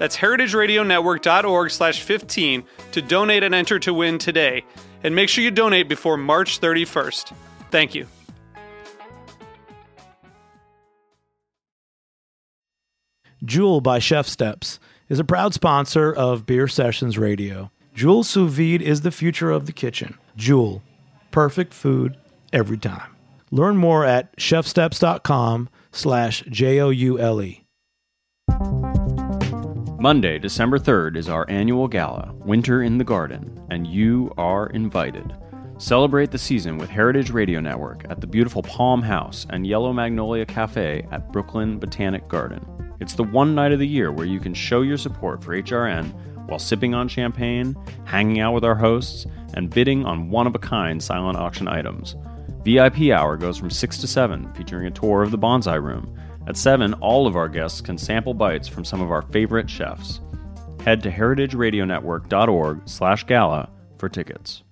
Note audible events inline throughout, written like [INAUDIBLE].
That's heritageradionetwork.org slash 15 to donate and enter to win today. And make sure you donate before March 31st. Thank you. Joule by ChefSteps is a proud sponsor of Beer Sessions Radio. Joule Sous Vide is the future of the kitchen. Joule, perfect food every time. Learn more at chefsteps.com slash J-O-U-L-E. Monday, December 3rd is our annual gala, Winter in the Garden, and you are invited. Celebrate the season with Heritage Radio Network at the beautiful Palm House and Yellow Magnolia Cafe at Brooklyn Botanic Garden. It's the one night of the year where you can show your support for HRN while sipping on champagne, hanging out with our hosts, and bidding on one of a kind silent auction items. VIP hour goes from 6 to 7, featuring a tour of the bonsai room. At 7, all of our guests can sample bites from some of our favorite chefs. Head to heritageradionetwork.org slash gala for tickets.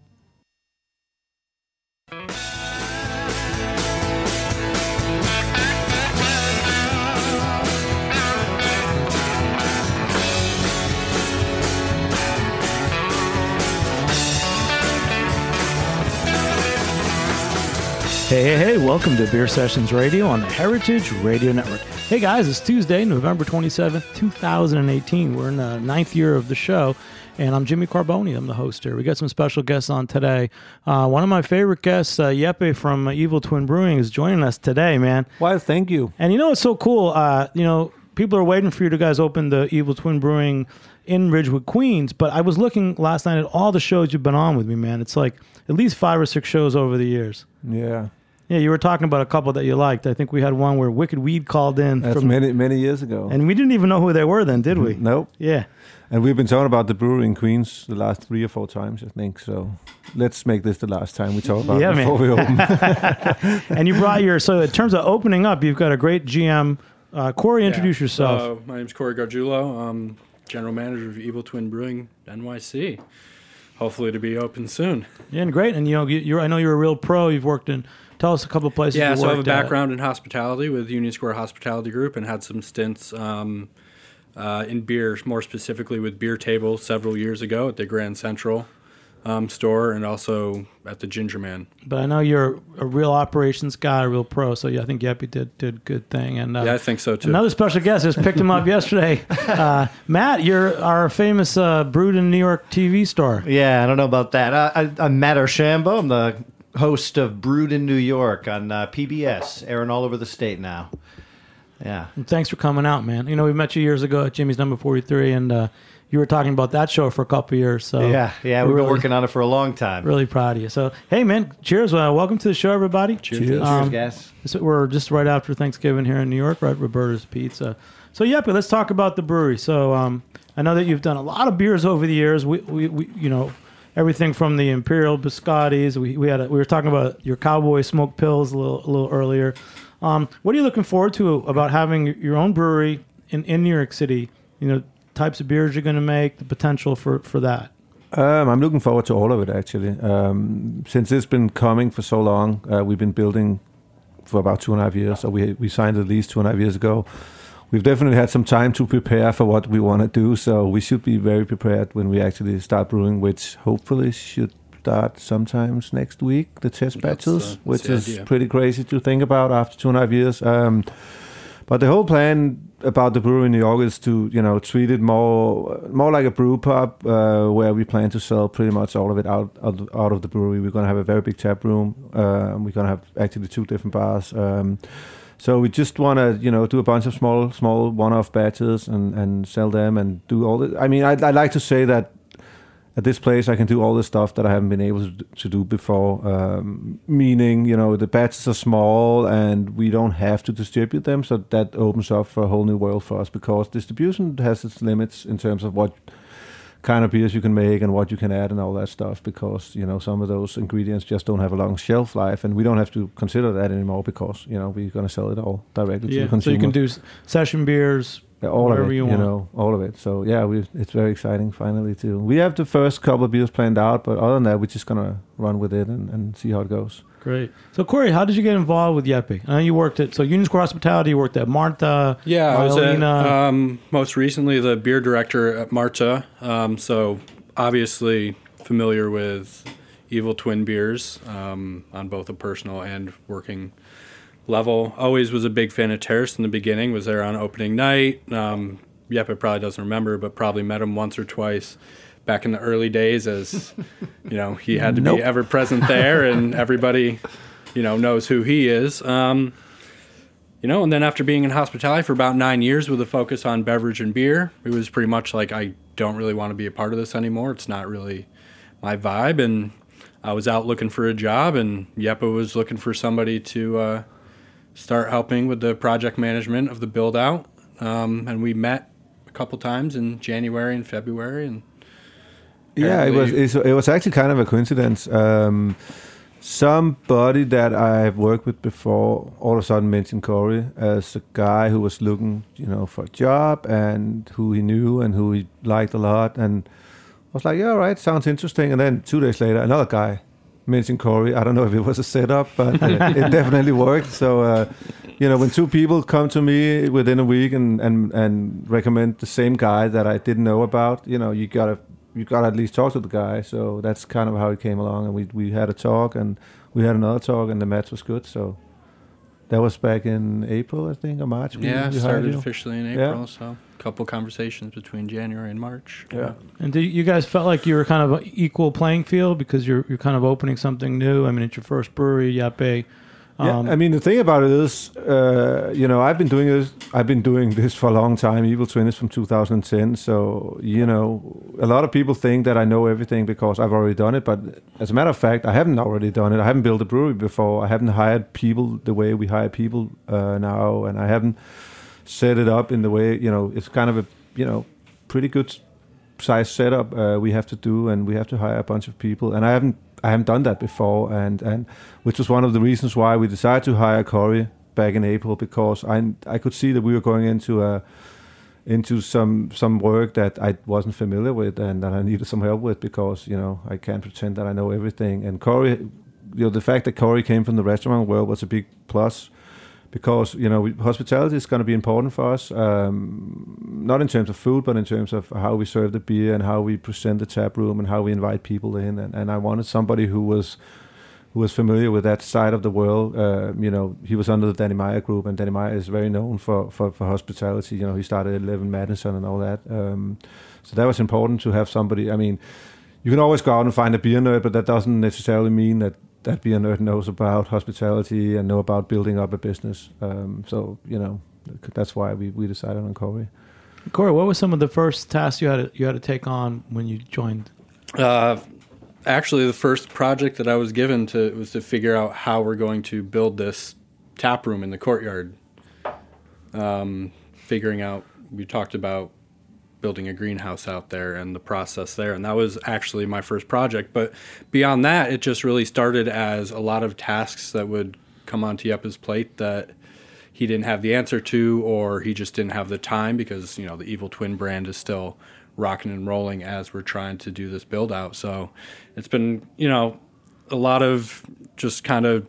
Hey, hey, hey, welcome to Beer Sessions Radio on the Heritage Radio Network. Hey guys, it's Tuesday, November 27th, 2018. We're in the ninth year of the show, and I'm Jimmy Carbone. I'm the host here. We got some special guests on today. Uh, one of my favorite guests, uh, Jeppe from Evil Twin Brewing, is joining us today, man. Well, thank you. And you know what's so cool? Uh, you know, people are waiting for you to guys open the Evil Twin Brewing in Ridgewood, Queens. But I was looking last night at all the shows you've been on with me, man. It's like at least five or six shows over the years. Yeah. Yeah, you were talking about a couple that you liked. I think we had one where Wicked Weed called in That's from, many many years ago. and we didn't even know who they were then, did we? nope. Yeah. And we've been talking about the brewery in Queens the last three or four times, I think. So let's make this the last time we talk about Yeah, it man. before we open. [LAUGHS] And you brought your so in terms of opening up, you've got a great GM. Uh, Corey, introduce Yeah. yourself. So, my name's Corey Gargiulo. I'm general manager of Evil Twin Brewing NYC. Hopefully to be open soon. yeah, and great. And you know, you're I know you're a real pro. You've worked in. Tell us a couple places. Yeah, you so I have a worked at. background in hospitality with Union Square Hospitality Group and had some stints um, uh, in beer, more specifically with Beer Table several years ago at the Grand Central um, store and also at the Ginger Man. But I know you're a real operations guy, a real pro. So yeah, I think Jeppe did did good thing. And uh, Yeah, I think so too. Another special guest just picked him up [LAUGHS] yesterday. Uh, Matt, you're our famous uh, Brewed in New York TV star. Yeah, I don't know about that. Uh, I, I'm Matt Archambault. I'm the host of Brewed in New York on uh, PBS, airing all over the state now. Yeah. And thanks for coming out, man. You know, we met you years ago at Jimmy's Number 43, and uh, you were talking about that show for a couple of years. So Yeah, yeah, we're we've been really, working on it for a long time. really proud of you. So, hey, man, cheers. Uh, welcome to the show, everybody. Cheers. Cheers. Um, guys. So we're just right after Thanksgiving here in New York, right? Roberta's Pizza. So, yeah, but let's talk about the brewery. So, um, I know that you've done a lot of beers over the years. We, we, we you know, everything from the Imperial Biscottis. We, we had a, we were talking about your Cowboy Smoke Pils a little a little earlier. Um, what are you looking forward to about having your own brewery in, in New York City? You know, types of beers you're going to make, the potential for for that. um, I'm looking forward to all of it, actually. Um, since it's been coming for so long, uh, we've been building for about two and a half years. So we, we signed a lease two and a half years ago. We've definitely had some time to prepare for what we want to do. So we should be very prepared when we actually start brewing, which hopefully should start sometimes next week, the test batches, uh, which is idea. pretty crazy to think about after two and a half years. Um, but the whole plan about the brewery in New York is to you know treat it more more like a brew pub uh, where we plan to sell pretty much all of it out out, out of the brewery. We're gonna have a very big tap room. Uh, we're gonna have actually two different bars. Um, so we just want to you know do a bunch of small small one-off batches and and sell them and do all the. I mean, I I like to say that at this place I can do all the stuff that I haven't been able to, to do before. Um, meaning, you know, the batches are small and we don't have to distribute them, so that opens up for a whole new world for us because distribution has its limits in terms of what kind of beers you can make and what you can add and all that stuff because you know some of those ingredients just don't have a long shelf life and we don't have to consider that anymore because you know we're going to sell it all directly to Yeah, the so you can do session beers. yeah, all of whatever it, you you, know, all of it. So yeah, we it's very exciting finally too. We have the first couple of beers planned out, but other than that, we're just gonna run with it and, and see how it goes. Great. So Corey, how did you get involved with Jeppe? I know you worked at so Union Square Hospitality. You worked at Marta. Yeah, I was at, um, most recently the beer director at Marta. Um, so obviously familiar with Evil Twin beers um, on both a personal and working level. Always was a big fan of Torst in the beginning. Was there on opening night. Um, Jeppe probably doesn't remember, but probably met him once or twice back in the early days as you know he had to Nope. be ever present there and [LAUGHS] everybody you know knows who he is. Um, you know and then after being in hospitality for about nine years with a focus on beverage and beer it was pretty much like i don't really want to be a part of this anymore. It's not really my vibe. And i was out looking for a job and Jeppe was looking for somebody to uh, start helping with the project management of the build out. Um, and we met a couple times in january and february and Yeah, it was it's, it was actually kind of a coincidence. Um, somebody that I've worked with before all of a sudden mentioned Corey as a guy who was looking, you know, for a job and who he knew and who he liked a lot. And I was like, yeah, all right, sounds interesting. And then two days later, another guy mentioned Corey. I don't know if it was a setup, but uh, it [LAUGHS] definitely worked. So, uh, you know, when two people come to me within a week and, and, and recommend the same guy that I didn't know about, you know, you gotta you gotta at least talk to the guy. So that's kind of how it came along, and we we had a talk, and we had another talk, and the match was good. So that was back in April, I think, or March. yeah we hired started you. officially in April. Yeah. april so a couple conversations between january and march Yeah. and did you guys felt like you were kind of an equal playing field because you're you're kind of opening something new. I mean, it's your first brewery, Jeppe. Yeah, Um, I mean the thing about it is, uh, you know, I've been doing this. I've been doing this for a long time. Evil Twin is from 2010, so you know, a lot of people think that I know everything because I've already done it. But as a matter of fact, I haven't already done it. I haven't built a brewery before. I haven't hired people the way we hire people uh, now, and I haven't set it up in the way you know. It's kind of a you know pretty good size setup uh, we have to do, and we have to hire a bunch of people. And I haven't I haven't done that before, and and which was one of the reasons why we decided to hire Corey back in April because I I could see that we were going into a into some some work that I wasn't familiar with and that I needed some help with because you know I can't pretend that I know everything. And Corey, you know, the fact that Corey came from the restaurant world was a big plus because you know hospitality is going to be important for us, um, not in terms of food, but in terms of how we serve the beer and how we present the tap room and how we invite people in. And, and I wanted somebody who was who was familiar with that side of the world. Uh, you know, he was under the Danny Meyer group, and Danny Meyer is very known for, for, for hospitality. You know, he started Eleven Madison and all that. Um, so that was important to have somebody. I mean, you can always go out and find a beer nerd, but that doesn't necessarily mean that that beer nerd knows about hospitality and know about building up a business. Um, so you know, that's why we, we decided on Corey. Corey, what were some of the first tasks you had to, you had to take on when you joined? Uh, actually, the first project that I was given to was to figure out how we're going to build this tap room in the courtyard. Um, figuring out, we talked about building a greenhouse out there and the process there, and that was actually my first project. But beyond that, it just really started as a lot of tasks that would come onto Jeppe's plate that he didn't have the answer to, or he just didn't have the time because you know the Evil Twin brand is still rocking and rolling as we're trying to do this build out. So it's been you know a lot of just kind of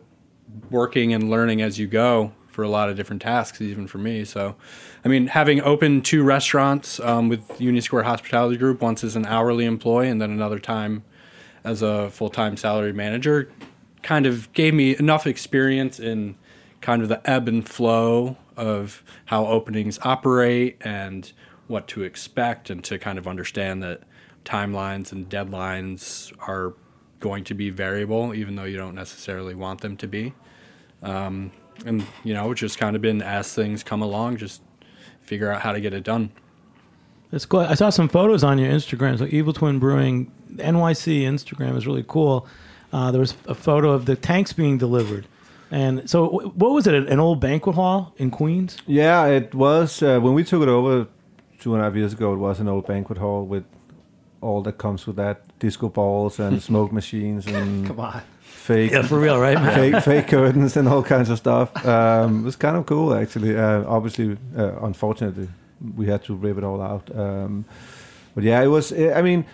working and learning as you go for a lot of different tasks, even for me. So, I mean, having opened two restaurants um, with Union Square Hospitality Group, once as an hourly employee and then another time as a full time salary manager, kind of gave me enough experience in kind of the ebb and flow of how openings operate and what to expect, and to kind of understand that timelines and deadlines are going to be variable, even though you don't necessarily want them to be. Um, and you know, it's just kind of been as things come along, just figure out how to get it done. It's cool. I saw some photos on your Instagram. So Evil Twin Brewing NYC Instagram is really cool. Uh, there was a photo of the tanks being delivered. And so, what was it? An old banquet hall in Queens? Yeah, it was uh, when we took it over two and a half years ago. It was an old banquet hall with all that comes with that: disco balls and [LAUGHS] smoke machines and Come on. Fake, Yeah, for real, right? man? fake, fake curtains and all kinds of stuff. Um, it was kind of cool, actually. Uh, obviously, uh, unfortunately, we had to rip it all out. Um, but yeah, it was. I mean,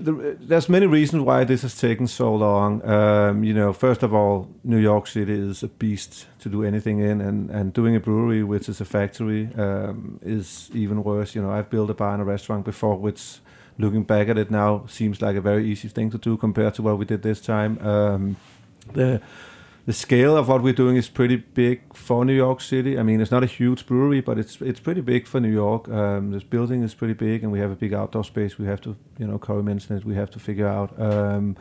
the, there's many reasons why this has taken so long. Um, you know, first of all, New York City is a beast to do anything in, and, and doing a brewery, which is a factory, um, is even worse. You know, I've built a bar and a restaurant before, which, looking back at it now, seems like a very easy thing to do compared to what we did this time. Um, the the scale of what we're doing is pretty big for New York City. I mean, it's not a huge brewery, but it's it's pretty big for New York. Um, this building is pretty big, and we have a big outdoor space. We have to, you know, Corey mentioned it. We have to figure out. Um,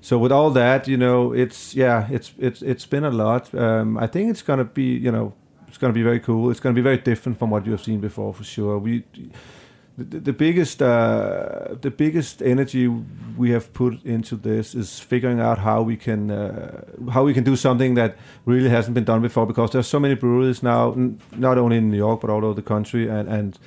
so with all that, you know, it's yeah, it's it's it's been a lot. Um, I think it's gonna be, you know, it's gonna be very cool. It's gonna be very different from what you have seen before, for sure. We the, the biggest uh, the biggest energy we have put into this is figuring out how we can uh, how we can do something that really hasn't been done before because there's so many breweries now n- not only in New York but all over the country and and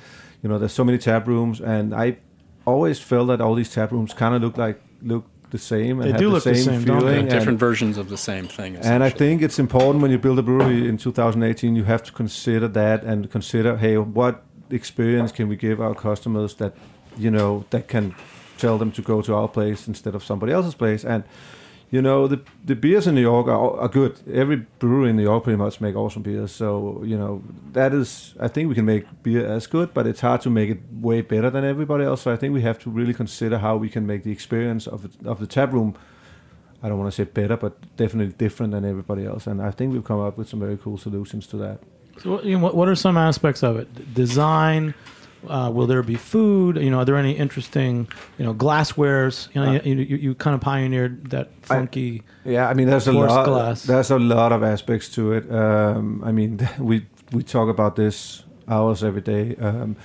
you know there's so many tap rooms and I always felt that all these tap rooms kind of look like look the same and They have do the look the same same, don't they? feeling and- different versions of the same thing. and I think it's important when you build a brewery in 2018, you have to consider that and consider, hey, what experience can we give our customers that, you know, that can tell them to go to our place instead of somebody else's place. And, you know, the the beers in New York are, are good. Every brewery in New York pretty much make awesome beers. So, you know, that is, I think we can make beer as good, but it's hard to make it way better than everybody else. So I think we have to really consider how we can make the experience of, of the tap room I don't want to say better, but definitely different than everybody else. And I think we've come up with some very cool solutions to that. So, what, you know, what, what are some aspects of it? Design. Uh, will there be food? You know, are there any interesting, you know, glasswares? You know, you, you, you kind of pioneered that funky. Yeah, I mean, there's a lot. glass. There's a lot of aspects to it. Um, I mean, [LAUGHS] we we talk about this hours every day. Um,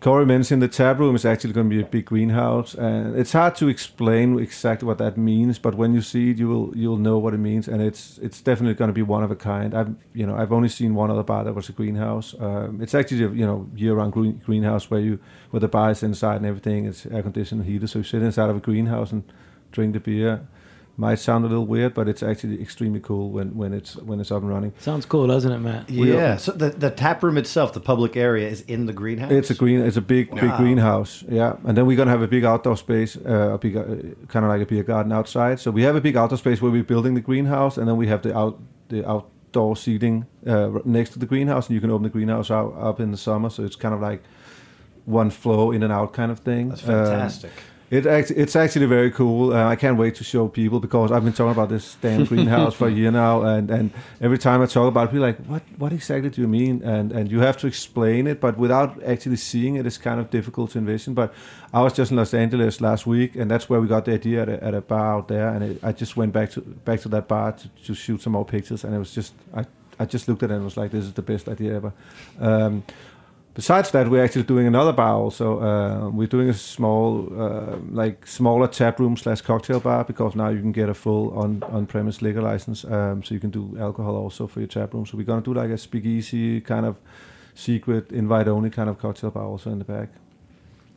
Corey mentioned the tap room is actually going to be a big greenhouse, and it's hard to explain exactly what that means. But when you see it, you will you'll know what it means, and it's it's definitely going to be one of a kind. I've you know I've only seen one other bar that was a greenhouse. Um, it's actually a you know year-round green, greenhouse where you where the bar is inside and everything. It's air conditioned and heated, so you sit inside of a greenhouse and drink the beer. Might sound a little weird, but it's actually extremely cool when, when it's when it's up and running. Sounds cool, doesn't it, Matt? Yeah. So the, the tap room itself, the public area, is in the greenhouse. It's a green. It's a big, big greenhouse. Yeah, and then we're gonna have a big outdoor space, uh, a big, uh, kind of like a beer garden outside. So we have a big outdoor space where we're building the greenhouse, and then we have the out the outdoor seating uh, next to the greenhouse, and you can open the greenhouse out up in the summer. So it's kind of like one flow in and out kind of thing. That's Um, fantastic. It it's actually very cool. Uh, I can't wait to show people because I've been talking about this damn greenhouse for a year now, and, and every time I talk about it, people like, "What what exactly do you mean?" And and you have to explain it, but without actually seeing it, it's kind of difficult to envision. But I was just in Los Angeles last week, and that's where we got the idea at a, at a bar out there, and it, I just went back to back to that bar to, to shoot some more pictures, and it was just I I just looked at it and was like, "This is the best idea ever." Um, Besides that, we're actually doing another bar also. Uh, we're doing a small, uh, like smaller tap room slash cocktail bar because now you can get a full on on premise liquor license, um, so you can do alcohol also for your tap room. So we're gonna do like a speakeasy kind of secret invite only kind of cocktail bar also in the back.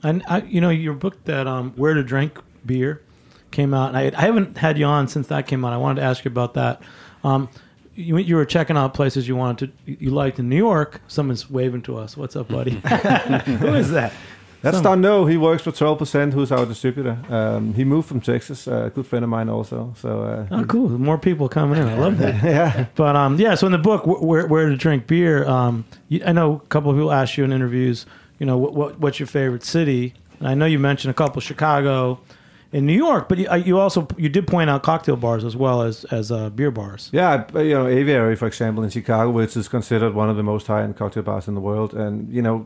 And I, you know, your book that um, "Where to Drink Beer" came out, and I, I haven't had you on since that came out. I wanted to ask you about that. Um, you, you were checking out places you wanted to, you liked in New York. Someone's waving to us. What's up, buddy? [LAUGHS] Who is that? That's Some- Don No. He works for twelve percent. Who's our distributor? Um, he moved from Texas. A good friend of mine also. So uh, Oh, cool! More people coming in. I love that. [LAUGHS] yeah. But um, yeah. So in the book, where, where to drink beer? Um, you, I know a couple of people asked you in interviews. You know, what, what what's your favorite city? And I know you mentioned a couple, Chicago, in New York, but you, uh, you also you did point out cocktail bars as well as as uh, beer bars. Yeah, you know, Aviary, for example, in Chicago, which is considered one of the most high-end cocktail bars in the world, and you know,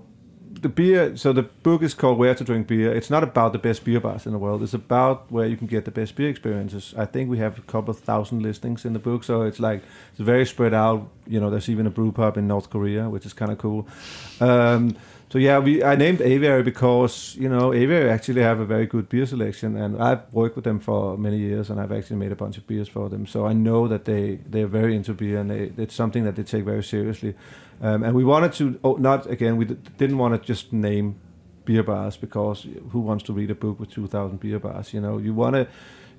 the beer. So the book is called "Where to Drink Beer." It's not about the best beer bars in the world. It's about where you can get the best beer experiences. I think we have a couple thousand listings in the book, so it's like it's very spread out. You know, there's even a brew pub in North Korea, which is kind of cool. Um, so yeah, we I named Aviary because you know Aviary actually have a very good beer selection, and I've worked with them for many years, and I've actually made a bunch of beers for them. So I know that they they're very into beer, and they, it's something that they take very seriously. Um, and we wanted to oh, not again we didn't want to just name beer bars because who wants to read a book with two thousand beer bars? You know, you want to.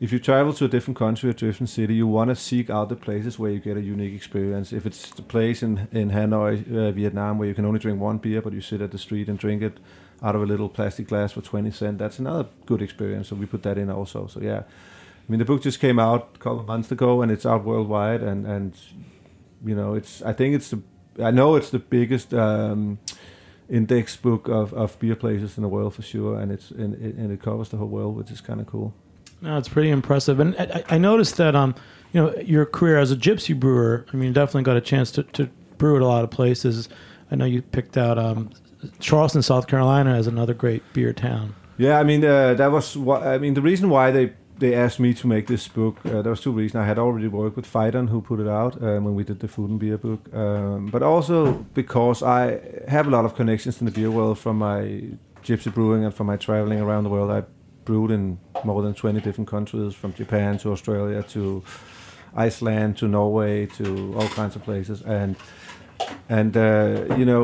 If you travel to a different country or a different city, you want to seek out the places where you get a unique experience. If it's the place in, in Hanoi, uh, Vietnam, where you can only drink one beer, but you sit at the street and drink it out of a little plastic glass for 20 cents, that's another good experience. So we put that in also. So yeah, I mean, the book just came out a couple of months ago and it's out worldwide. And, and you know, it's, I think it's the, I know it's the biggest, um, index book of, of beer places in the world for sure. And it's, and, and it covers the whole world, which is kind of cool. No, it's pretty impressive, and I, I noticed that um, you know, your career as a gypsy brewer. I mean, you definitely got a chance to, to brew at a lot of places. I know you picked out um, Charleston, South Carolina, as another great beer town. Yeah, I mean uh, that was what I mean. The reason why they they asked me to make this book, uh, there was two reasons. I had already worked with Phaidon, who put it out um, when we did the food and beer book, um, but also because I have a lot of connections in the beer world from my gypsy brewing and from my traveling around the world. I brewed in more than 20 different countries, from Japan to Australia to Iceland to Norway to all kinds of places, and and uh, you know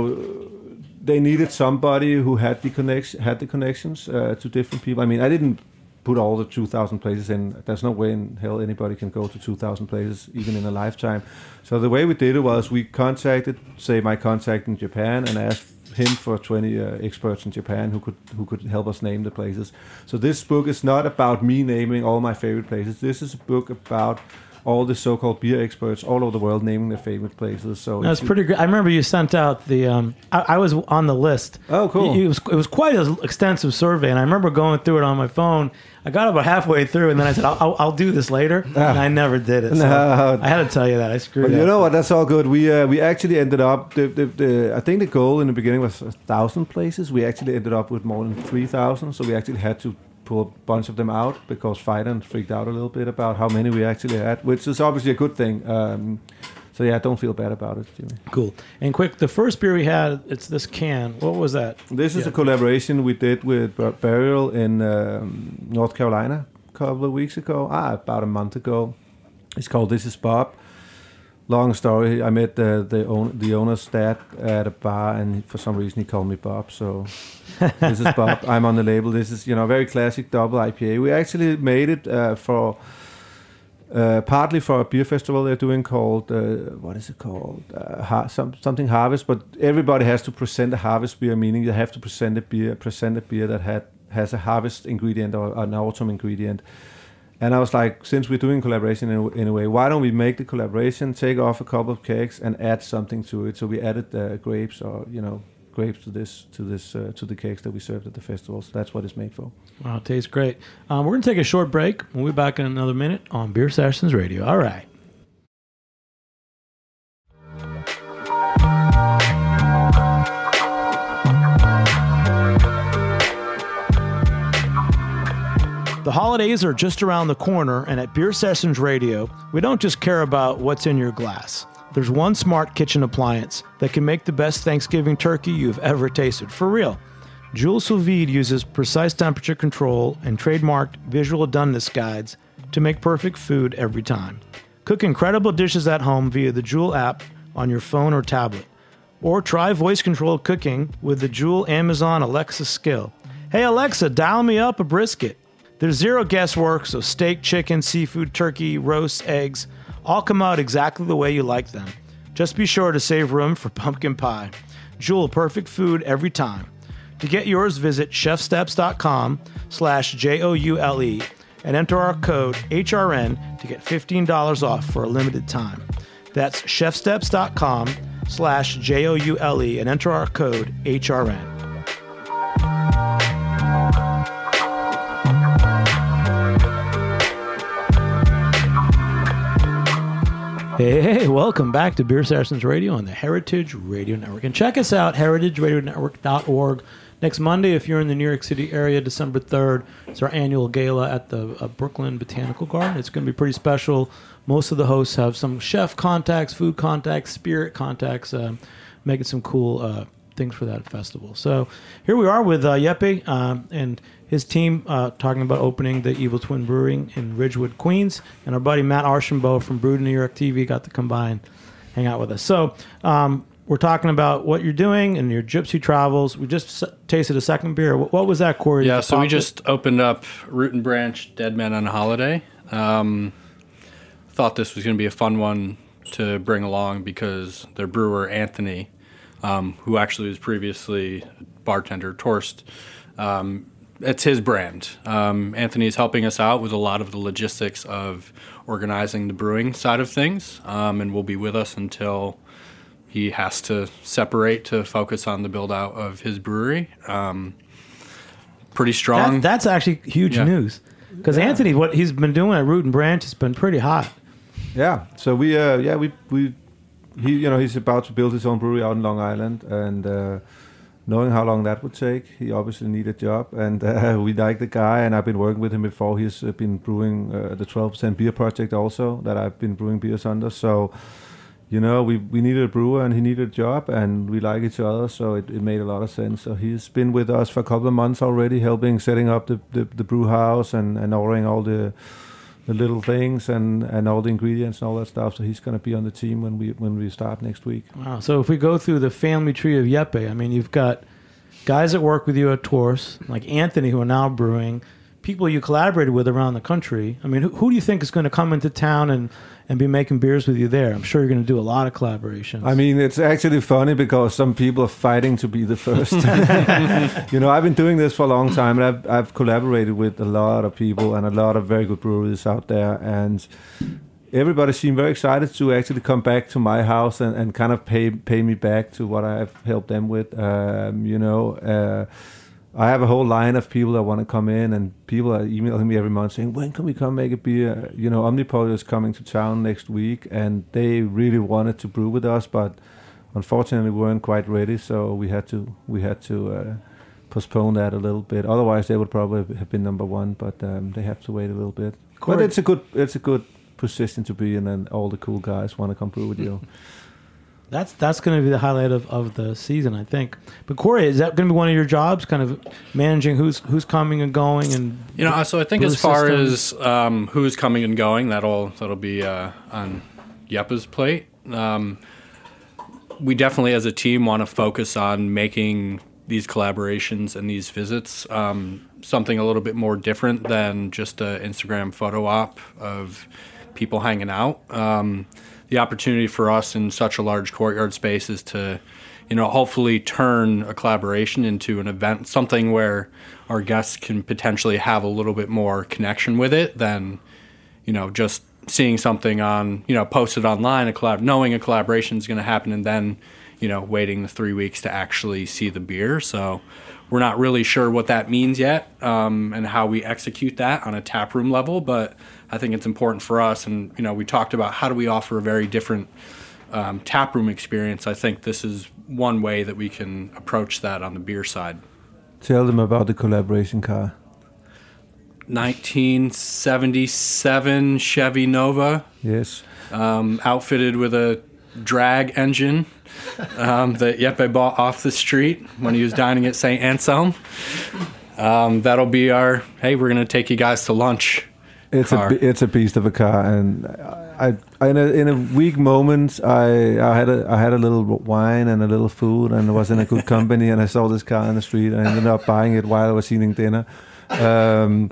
they needed somebody who had the connection had the connections uh, to different people. I mean, I didn't put all the 2,000 places in. There's no way in hell anybody can go to 2,000 places even in a lifetime. So the way we did it was we contacted, say, my contact in Japan and asked him for 20 uh, experts in Japan who could who could help us name the places. So this book is not about me naming all my favorite places. This is a book about all the so-called beer experts all over the world naming their favorite places. So That's pretty great. I remember you sent out the. Um, I, I was on the list. Oh, cool. It, it was it was quite an extensive survey, and I remember going through it on my phone. I got about halfway through, and then I said, "I'll, I'll, I'll do this later," [LAUGHS] and I never did it. So [LAUGHS] No. I had to tell you that I screwed But up. you know what? That's all good. We uh, we actually ended up. The, the, the I think the goal in the beginning was a thousand places. We actually ended up with more than three thousand. So we actually had to pull a bunch of them out because Phaidon freaked out a little bit about how many we actually had, which is obviously a good thing. Um, so yeah, don't feel bad about it, Jimmy. Cool. And quick, the first beer we had, it's this can. What was that? This is Yeah. a collaboration we did with Bur- Burial in um, North Carolina a couple of weeks ago, ah, about a month ago. It's called This Is Bob. Long story. I met the the, own, the owner's dad at a bar, and for some reason he called me Bob. So [LAUGHS] this is Bob. I'm on the label. This is you know very classic double IPA. We actually made it uh, for. Uh, partly for a beer festival they're doing called uh, what is it called uh, har- some, something harvest but everybody has to present a harvest beer meaning you have to present a beer present a beer that had has a harvest ingredient or an autumn ingredient and I was like since we're doing collaboration in a, in a way why don't we make the collaboration take off a couple of cakes, and add something to it so we added uh, grapes or you know grapes to this to this uh, to the cakes that we served at the festival so that's what it's made for Wow, tastes great. Um, we're gonna take a short break. We'll be back in another minute on Beer Sessions Radio. All right. Holidays are just around the corner, and at Beer Sessions Radio, we don't just care about what's in your glass. There's one smart kitchen appliance that can make the best Thanksgiving turkey you've ever tasted. For real. Joule Sous Vide uses precise temperature control and trademarked visual doneness guides to make perfect food every time. Cook incredible dishes at home via the Joule app on your phone or tablet. Or try voice controlled cooking with the Joule Amazon Alexa skill. Hey Alexa, dial me up a brisket. There's zero guesswork, so steak, chicken, seafood, turkey, roasts, eggs all come out exactly the way you like them. Just be sure to save room for [LAUGHS] pumpkin pie. Joule, perfect food every time. To get yours, visit chefsteps.com slash J-O-U-L-E and enter our code HRN to get $15 off for a limited time. That's chefsteps.com slash J-O-U-L-E and enter our code HRN. Hey, welcome back to Beer Sessions Radio on the Heritage Radio Network. And check us out, heritageradionetwork.org. Next Monday, if you're in the New York City area, December 3rd, it's our annual gala at the uh, Brooklyn Botanical Garden. It's going to be pretty special. Most of the hosts have some chef contacts, food contacts, spirit contacts, uh, making some cool uh, things for that festival. So here we are with uh, Jeppe um, and his team uh, talking about opening the Evil Twin Brewing in Ridgewood, Queens. And our buddy Matt Archambault from Brewed New York TV got to come by and hang out with us. So um, we're talking about what you're doing and your gypsy travels. We just s- tasted a second beer. What, what was that, Corey? Yeah, so we just opened up Root and Branch Dead Man on a Holiday. Um, thought this was going to be a fun one to bring along because their brewer, Anthony, um, who actually was previously bartender, Torst, um, it's his brand. Um, Anthony is helping us out with a lot of the logistics of organizing the brewing side of things um, and will be with us until he has to separate to focus on the build out of his brewery. Um, pretty strong. That, that's actually huge Yeah. news because Anthony, what he's been doing at Root and Branch has been pretty hot. Yeah. So we, uh, yeah, we, we, he, you know, he's about to build his own brewery out in Long Island, and uh, knowing how long that would take, he obviously needed a job, and uh, [LAUGHS] we like the guy, and I've been working with him before. He's uh, been brewing uh, the 12% beer project also that I've been brewing beers under. So, you know, we, we needed a brewer, and he needed a job, and we like each other, so it, it made a lot of sense. So he's been with us for a couple of months already, helping setting up the the, the brew house and and ordering all the the little things and, and all the ingredients and all that stuff. So he's going to be on the team when we when we start next week. Wow. So if we go through the family tree of Jeppe, I mean, you've got guys that work with you at Torst, like Anthony, who are now brewing, people you collaborated with around the country. I mean, who, who do you think is going to come into town and, and be making beers with you there? I'm sure you're going to do a lot of collaborations. I mean, it's actually funny because some people are fighting to be the first. [LAUGHS] you know, I've been doing this for a long time, and I've I've collaborated with a lot of people and a lot of very good breweries out there, and everybody seemed very excited to actually come back to my house and, and kind of pay pay me back to what I've helped them with. Um, you know, uh, I have a whole line of people that want to come in, and people are emailing me every month saying, "When can we come make a beer?" You know, Omnipollo is coming to town next week, and they really wanted to brew with us, but unfortunately, we weren't quite ready, so we had to we had to uh, postpone that a little bit. Otherwise, they would probably have been number one, but um, they have to wait a little bit. Corey- But it's a good it's a good position to be in, and all the cool guys want to come brew with you. [LAUGHS] that's that's going to be the highlight of, of the season, I think. But Corey, is that going to be one of your jobs, kind of managing who's who's coming and going and You know, so I think as far systems? as um, who's coming and going, that'll that'll be uh, on Jeppe's plate. Um, we definitely, as a team, want to focus on making these collaborations and these visits um, something a little bit more different than just an Instagram photo op of people hanging out. Um, the opportunity for us in such a large courtyard space is to, you know, hopefully turn a collaboration into an event, something where our guests can potentially have a little bit more connection with it than, you know, just seeing something on, you know, posted online, a collab, knowing a collaboration is going to happen, and then, you know, waiting the three weeks to actually see the beer. So we're not really sure what that means yet um, and how we execute that on a tap room level, but I think it's important for us. And, you know, we talked about how do we offer a very different um, tap room experience. I think this is one way that we can approach that on the beer side. Tell them about the collaboration car. 1977 Chevy Nova, Yes. um, outfitted with a drag engine um, that Jeppe bought off the street when he was dining at St. Anselm. Um, that'll be our hey, we're gonna take you guys to lunch. It's car. a it's a beast of a car, and I, I in a in a weak moment, I I had a I had a little wine and a little food, and I was in a good company, and I saw this car in the street, and I ended up buying it while I was eating dinner. Um,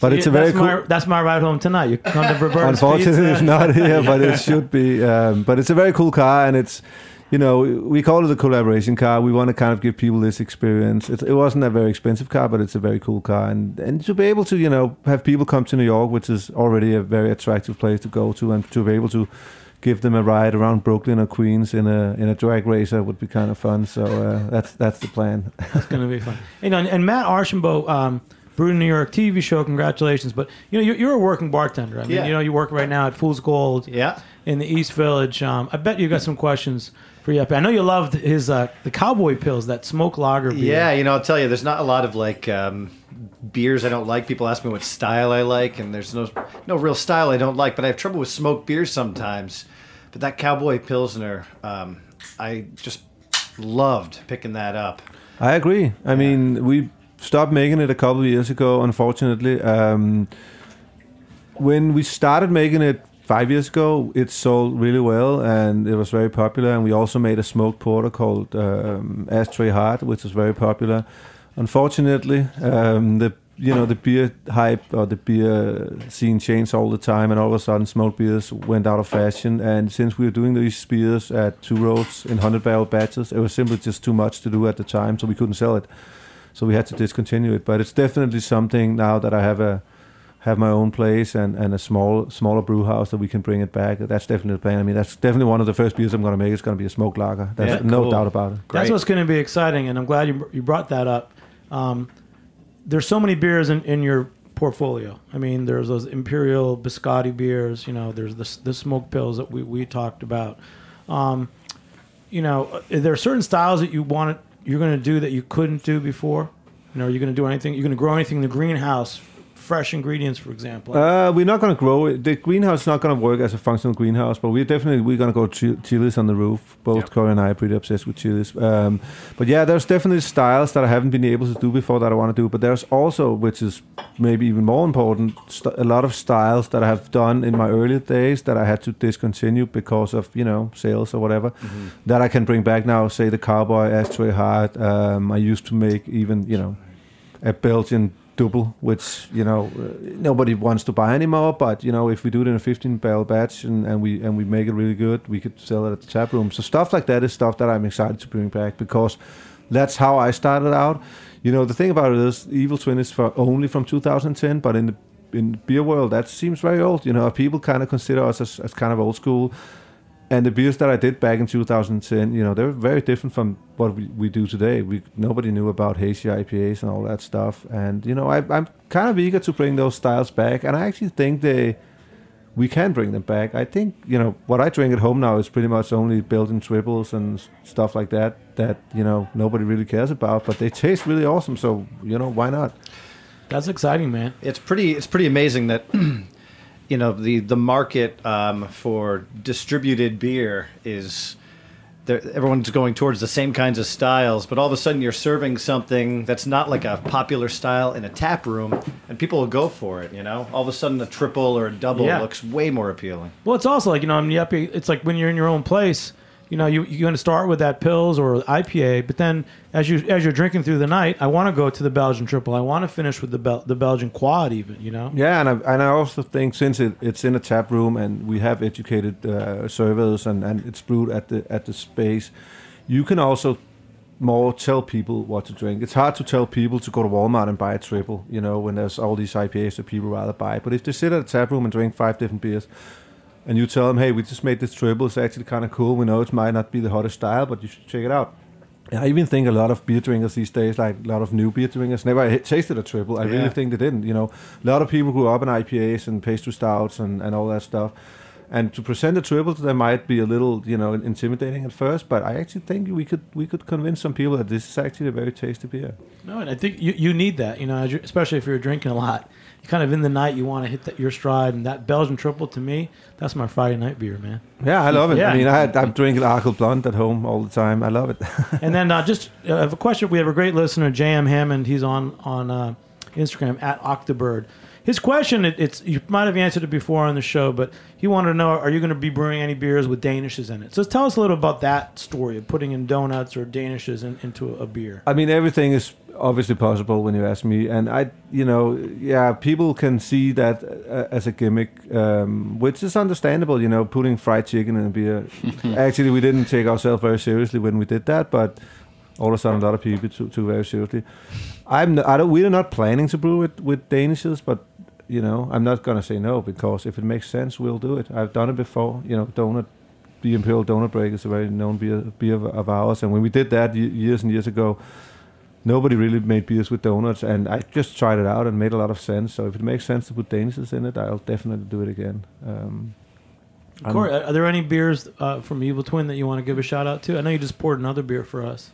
but it's a very that's cool. my that's my ride home tonight. You come to [LAUGHS] Roberta's Unfortunately, Pizza. it's not here, [LAUGHS] but it should be. Um, but it's a very cool car, and it's, you know, we call it a collaboration car. We want to kind of give people this experience. It, it wasn't a very expensive car, but it's a very cool car, and and to be able to, you know, have people come to New York, which is already a very attractive place to go to, and to be able to give them a ride around Brooklyn or Queens in a in a drag racer would be kind of fun. So uh, that's that's the plan. It's going to be fun. You know, and, and Matt Archambault, um, Brewed in New York TV show. Congratulations! But you know, you're, you're a working bartender. I mean, Yeah. you know, you work right now at Fool's Gold Yeah. in the East Village. Um, I bet you got some questions for Jeppe. I know you loved his uh, the Cowboy Pils, that smoke lager beer. Yeah, you know, I'll tell you, there's not a lot of like um, beers I don't like. People ask me what style I like, and there's no no real style I don't like. But I have trouble with smoked beers sometimes. But that Cowboy Pilsner, um, I just loved picking that up. I agree. I mean, we stopped making it a couple of years ago, unfortunately. Um, when we started making it five years ago, it sold really well and it was very popular. And we also made a smoked porter called um, Ashtray Heart, which was very popular. Unfortunately, um, the you know the beer hype or the beer scene changed all the time, and all of a sudden smoked beers went out of fashion. And since we were doing these beers at two roads in hundred barrel batches, it was simply just too much to do at the time, so we couldn't sell it. So we had to discontinue it. But it's definitely something now that I have a have my own place and, and a small smaller brew house that we can bring it back. That's definitely the plan. I mean, that's definitely one of the first beers I'm going to make. It's going to be a smoked lager. There's Yeah, no cool. doubt about it. That's what's going to be exciting, and I'm glad you, you brought that up. Um, there's so many beers in, in your portfolio. I mean, there's those Imperial Biscotti beers. You know, there's the, the smoke pills that we, we talked about. Um, you know, there are certain styles that you want you're going to do that you couldn't do before. You know, are you going to do anything? You're going to grow anything in the greenhouse, fresh ingredients, for example. Uh, we're not going to grow it. The greenhouse is not going to work as a functional greenhouse, but we're definitely we're going to go chi- chilies on the roof. Both Yep. Corey and I are pretty obsessed with chilies. Um, but yeah, there's definitely styles that I haven't been able to do before that I want to do. But there's also, which is maybe even more important, st- a lot of styles that I have done in my early days that I had to discontinue because of you know sales or whatever. That I can bring back now. Say the cowboy ashtray heart. Um, I used to make even you know a Belgian double, which you know uh, nobody wants to buy anymore. But you know, if we do it in a 15 barrel batch and, and we and we make it really good, we could sell it at the tap room. So stuff like that is stuff that I'm excited to bring back because that's how I started out. You know, the thing about it is, Evil Twin is for only from 2010, but in the in beer world, that seems very old. You know, people kind of consider us as, as kind of old school. And the beers that I did back in 2010, you know, they're very different from what we, we do today. We nobody knew about hazy IPAs and all that stuff. And you know, I, I'm kind of eager to bring those styles back. And I actually think they we can bring them back. I think you know what I drink at home now is pretty much only Belgian triples and stuff like that that you know nobody really cares about, but they taste really awesome. So you know why not? That's exciting, man. It's pretty. It's pretty amazing that [CLEARS THROAT] you know the the market um, for distributed beer is. Everyone's going towards the same kinds of styles, but all of a sudden you're serving something that's not like a popular style in a tap room, and people will go for it. You know, all of a sudden a triple or a double Yeah. looks way more appealing. Well, it's also like you know, I mean, Jeppe, it's like when you're in your own place. You know, you you're going to start with that pills or IPA, but then as you as you're drinking through the night, I want to go to the Belgian triple. I want to finish with the Bel- the Belgian quad, even. You know. Yeah, and I, and I also think since it, it's in a tap room and we have educated uh, servers and, and it's brewed at the at the space, you can also more tell people what to drink. It's hard to tell people to go to Walmart and buy a triple, you know, when there's all these IPAs that people rather buy. But if they sit at a tap room and drink five different beers, and you tell them, hey, we just made this triple, it's actually kind of cool. We know it might not be the hottest style, but you should check it out. And I even think a lot of beer drinkers these days, like a lot of new beer drinkers, never tasted a triple. I really think they didn't. You know, a lot of people grew up in IPAs and pastry stouts and, and all that stuff. And to present a triple to them might be a little, you know, intimidating at first, but I actually think we could we could convince some people that this is actually a very tasty beer. No, and I think you, you need that. You know, especially if you're drinking a lot. Kind of in the night, you want to hit that, your stride, and that Belgian triple to me, that's my Friday night beer, man. Yeah, I love it. Yeah. I mean, I, I'm drinking Achel Blonde at home all the time. I love it. [LAUGHS] and then uh, just uh, I have a question. We have a great listener, J.M. Hammond. He's on on uh, Instagram at Octobird. His question, it, it's you might have answered it before on the show, but he wanted to know: Are you going to be brewing any beers with danishes in it? So tell us a little about that story of putting in donuts or danishes in, into a beer. I mean, everything is obviously possible when you ask me, and I, you know, yeah, people can see that uh, as a gimmick, um, which is understandable. You know, putting fried chicken in a beer. [LAUGHS] Actually, we didn't take ourselves very seriously when we did that, but all of a sudden, a lot of people took, took very seriously. I'm, I don't, we're not planning to brew it with danishes, but you know, I'm not gonna say no because if it makes sense, we'll do it. I've done it before. You know, donut. The Imperial Donut Break is a very known beer, beer of ours, and when we did that years and years ago, nobody really made beers with donuts, and I just tried it out and made a lot of sense. So if it makes sense to put Danishes in it, I'll definitely do it again. Um, Corey, are are there any beers uh, from Evil Twin that you want to give a shout out to? I know you just poured another beer for us.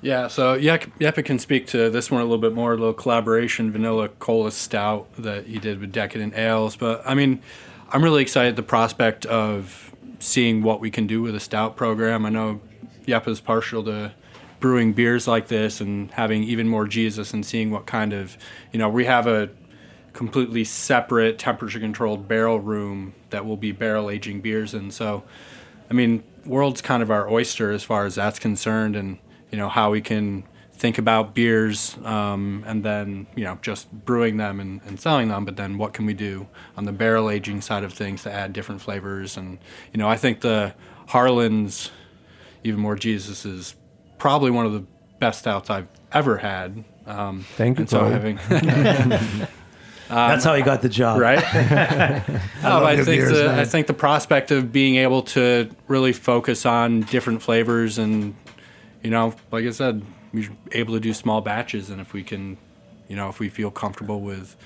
Yeah, so Yep- Jeppe can speak to this one a little bit more, a little collaboration vanilla cola stout that he did with Decadent Ales. But I mean, I'm really excited at the prospect of seeing what we can do with a stout program. I know Yep is partial to brewing beers like this and having even more Jesus and seeing what kind of, you know, we have a completely separate temperature controlled barrel room that will be barrel aging beers in. So, I mean, world's kind of our oyster as far as that's concerned, and you know how we can think about beers um, and then you know just brewing them and, and selling them. But then what can we do on the barrel aging side of things to add different flavors? And you know, I think the Harlan's even more Jesus is probably one of the best stouts I've ever had. Um, Thank you, and so Corey. having [LAUGHS] That's how he got the job. right? no, [LAUGHS] love I think beers, the, man. I think the prospect of being able to really focus on different flavors and you know, like I said, we're able to do small batches, and if we can, you know, if we feel comfortable with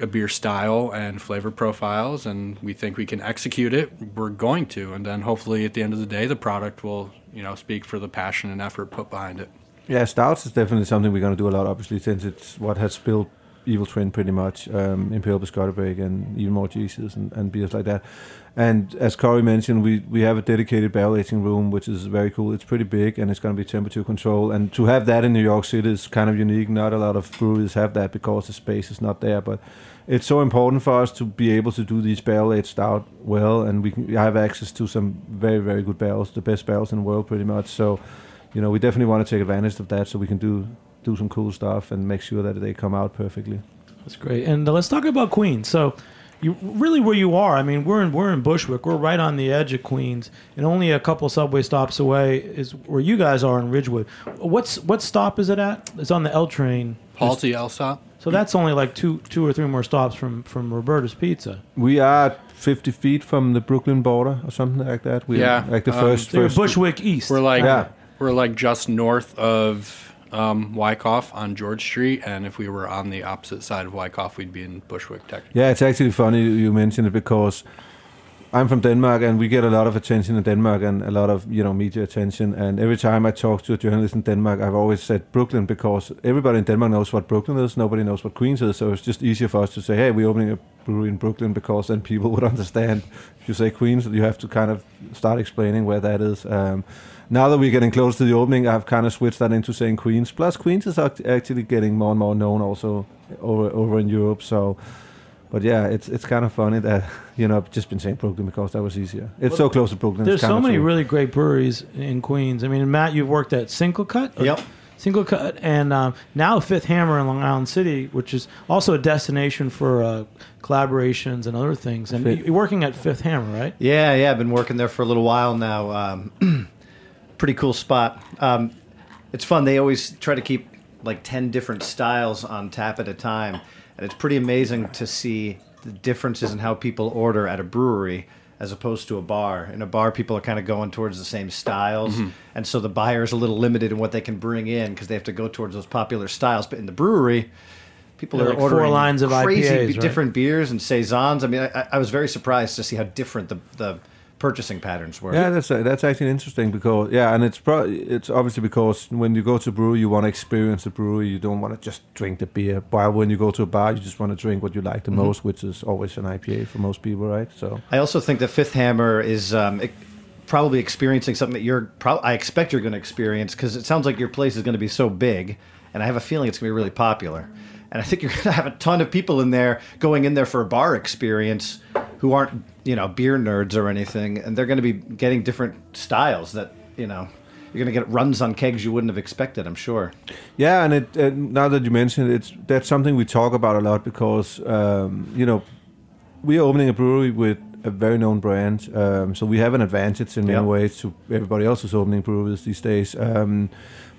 a beer style and flavor profiles, and we think we can execute it, we're going to, and then hopefully at the end of the day, the product will, you know, speak for the passion and effort put behind it. Yeah, stouts is definitely something we're going to do a lot, obviously, since it's what has built Evil Twin pretty much, um, Imperial Biscotti Break and even more Jesus and, and beers like that. And as Corey mentioned, we, we have a dedicated barrel aging room, which is very cool. It's pretty big and it's going to be temperature control. And to have that in New York City is kind of unique. Not a lot of breweries have that because the space is not there. But it's so important for us to be able to do these barrel aged stout well. And we can have access to some very, very good barrels, the best barrels in the world pretty much. So you know, we definitely want to take advantage of that so we can do do some cool stuff and make sure that they come out perfectly. That's great. And uh, let's talk about Queens. So, you really where you are. I mean, we're in we're in Bushwick. We're right on the edge of Queens, and only a couple subway stops away is where you guys are in Ridgewood. What's what stop is it at? It's on the L train. Halsey Elsop. So that's only like two two or three more stops from from Roberta's Pizza. We are 50 feet from the Brooklyn border or something like that. We Yeah, like the um, first. So first Bushwick East. We're like Yeah. we're like just north of um, Wyckoff on George Street, and if we were on the opposite side of Wyckoff, we'd be in Bushwick, technically. Yeah, it's actually funny you mentioned it because I'm from Denmark and we get a lot of attention in Denmark and a lot of you know media attention. And every time I talk to a journalist in Denmark, I've always said Brooklyn because everybody in Denmark knows what Brooklyn is. Nobody knows what Queens is. So it's just easier for us to say, hey, we're opening a brewery in Brooklyn because then people [LAUGHS] would understand. If you say Queens, you have to kind of start explaining where that is. Um, now that we're getting close to the opening, I've kind of switched that into saying Queens. Plus, Queens is act- actually getting more and more known also over over in Europe. So, but yeah, it's it's kind of funny that [LAUGHS] you know I've just been saying Brooklyn because that was easier. It's so close to Brooklyn. There's it's so many true. really great breweries in Queens. I mean, Matt, you've worked at Single Cut. Yep. Single Cut, and um, now Fifth Hammer in Long Island City, which is also a destination for uh, collaborations and other things. And Fifth- you're working at Fifth Hammer, right? Yeah, yeah, I've been working there for a little while now. Um, [CLEARS THROAT] pretty cool spot. Um, it's fun. They always try to keep like 10 different styles on tap at a time. And it's pretty amazing to see the differences in how people order at a brewery as opposed to a bar. In a bar, people are kind of going towards the same styles. And so the buyer's a little limited in what they can bring in because they have to go towards those popular styles. But in the brewery, people Yeah, are like four ordering lines of crazy IPAs, right? different beers and saisons. I mean, I, I was very surprised to see how different the, the purchasing patterns were. Yeah, that's that's actually interesting because yeah, and it's pro- it's obviously because when you go to a brewery, you want to experience the brewery. You don't want to just drink the beer. While when you go to a bar, you just want to drink what you like the Mm-hmm. most, which is always an IPA for most people, right? So I also think the Fifth Hammer is um, e- probably experiencing something that you're. Pro- I expect you're going to experience because it sounds like your place is going to be so big, and I have a feeling it's going to be really popular. And I think you're going to have a ton of people in there going in there for a bar experience who aren't, you know, beer nerds or anything, and they're going to be getting different styles that, you know, you're going to get runs on kegs you wouldn't have expected. I'm sure. Yeah, and it now that you mention it, it's that's something we talk about a lot because um, you know we are opening a brewery with a very known brand, um, so we have an advantage in many ways to everybody else who's opening breweries these days. Um,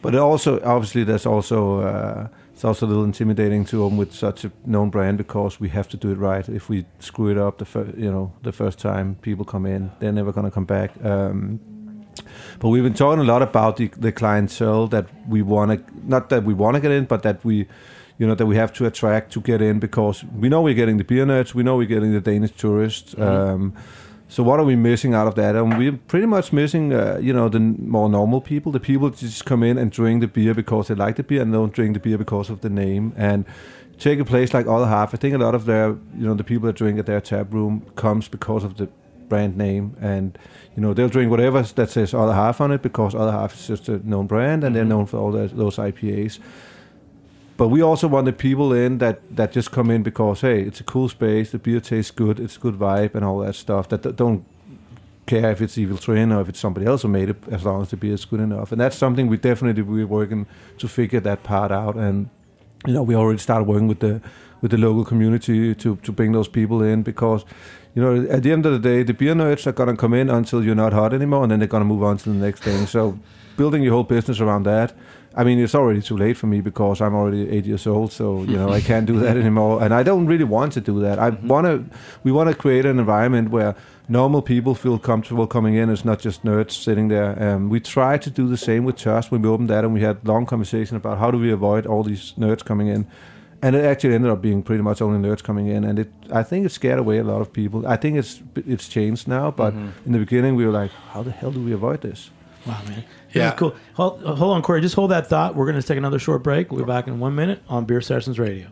but also, obviously, there's also uh, it's also a little intimidating to open with such a known brand because we have to do it right. If we screw it up the fir- you know the first time people come in, they're never going to come back. Um, But we've been talking a lot about the, the clientele that we want to, not that we want to get in, but that we, you know, that we have to attract to get in because we know we're getting the beer nerds, we know we're getting the Danish tourists. Um, so what are we missing out of that? And we're pretty much missing, uh, you know, the more normal people, the people that just come in and drink the beer because they like the beer and don't drink the beer because of the name. And take a place like Other Half, I think a lot of their, you know, the people that drink at their tap room comes because of the brand name and you know they'll drink whatever that says other half on it because other half is just a known brand and they're known for all those, those ipas but we also want the people in that that just come in because hey it's a cool space the beer tastes good it's a good vibe and all that stuff that, that don't care if it's evil twin or if it's somebody else who made it as long as the beer is good enough. And that's something we definitely we're working to figure that part out. And you know we already started working with the with the local community to to bring those people in because you know at the end of the day the beer nerds are gonna come in until you're not hot anymore and then they're gonna move on to the next thing. So building your whole business around that I mean, it's already too late for me because I'm already eight years old, so you know I can't do that [LAUGHS] anymore, and I don't really want to do that. I want to. We want to create an environment where normal people feel comfortable coming in. It's not just nerds sitting there. Um, we try to do the same with Torst when we opened that, and we had long conversation about how do we avoid all these nerds coming in. And it actually ended up being pretty much only nerds coming in, and it. I think it scared away a lot of people. I think it's it's changed now, but in the beginning we were like, how the hell do we avoid this? Wow, man. Yeah. Cool. Hold, hold on, Corey. Just hold that thought. We're going to take another short break. We'll be back in one minute on Beer Sessions Radio.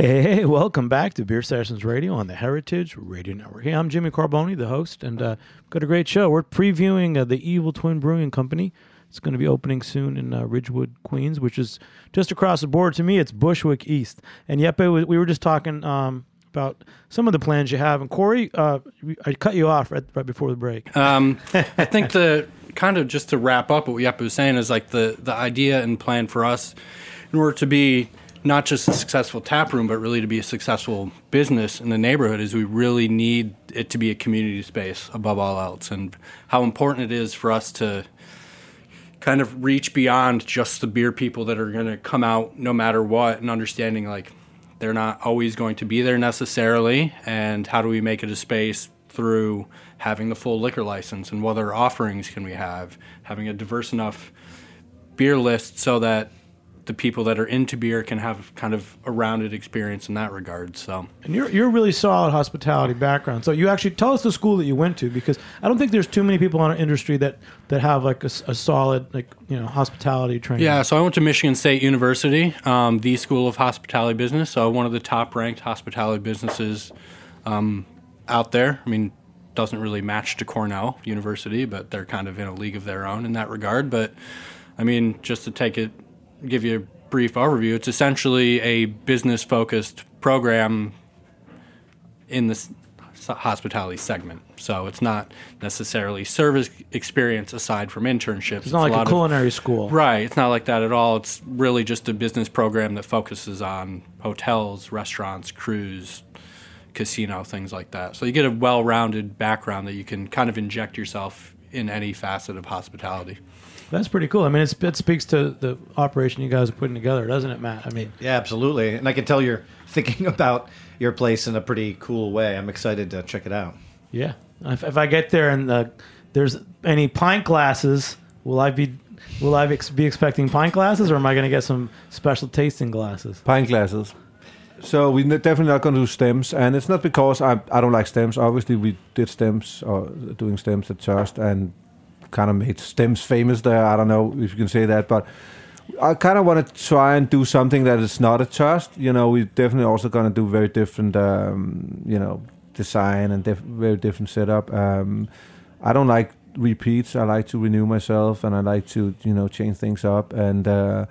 Hey, hey, welcome back to Beer Sessions Radio on the Heritage Radio Network. Hey, I'm Jimmy Carbone, the host, and uh, got a great show. We're previewing uh, the Evil Twin Brewing Company. It's going to be opening soon in uh, Ridgewood, Queens, which is just across the border. To me, it's Bushwick East. And Jeppe, we- we were just talking um, about some of the plans you have. And Corey, uh, I cut you off right, right before the break. Um, I [LAUGHS] think the kind of just to wrap up what Jeppe was saying is like the the idea and plan for us in order to be not just a successful tap room, but really to be a successful business in the neighborhood is we really need it to be a community space above all else, and how important it is for us to kind of reach beyond just the beer people that are going to come out no matter what, and understanding like they're not always going to be there necessarily, and how do we make it a space through having the full liquor license and what other offerings can we have, having a diverse enough beer list so that the people that are into beer can have kind of a rounded experience in that regard. So And you're, you're a really solid hospitality background. So you actually tell us the school that you went to because I don't think there's too many people in our industry that, that have like a solid like you know hospitality training. Yeah, so I went to Michigan State University, um, the School of Hospitality Business. So one of the top ranked hospitality businesses um, out there. I mean, doesn't really match to Cornell University, but they're kind of in a league of their own in that regard. But I mean, just to take it, give you a brief overview, it's essentially a business focused program in the hospitality segment. So it's not necessarily service experience aside from internships. It's not like a, of- culinary school. Right. It's not like that at all. It's really just a business program that focuses on hotels, restaurants, cruise, casino, things like that. So you get a well rounded background that you can kind of inject yourself in any facet of hospitality. That's pretty cool. I mean, it's, it speaks to the operation you guys are putting together, doesn't it, Matt? I mean, Yeah, absolutely. And I can tell you're [LAUGHS] thinking about your place in a pretty cool way. I'm excited to check it out. yeah. If, if I get there and uh, there's any pint glasses, will I be will I be expecting pint glasses, or am I going to get some special tasting glasses? pint glasses. So we're definitely not going to do stems, and it's not because I I don't like stems. Obviously, we did stems or doing stems at Torst and kind of made stems famous there. I don't know if you can say that, but I kind of want to try and do something that is not a Torst. You know, we're definitely also going to do very different, um, you know, design and diff- very different setup. Um, I don't like repeats. I like to renew myself, and I like to you know change things up and. Uh,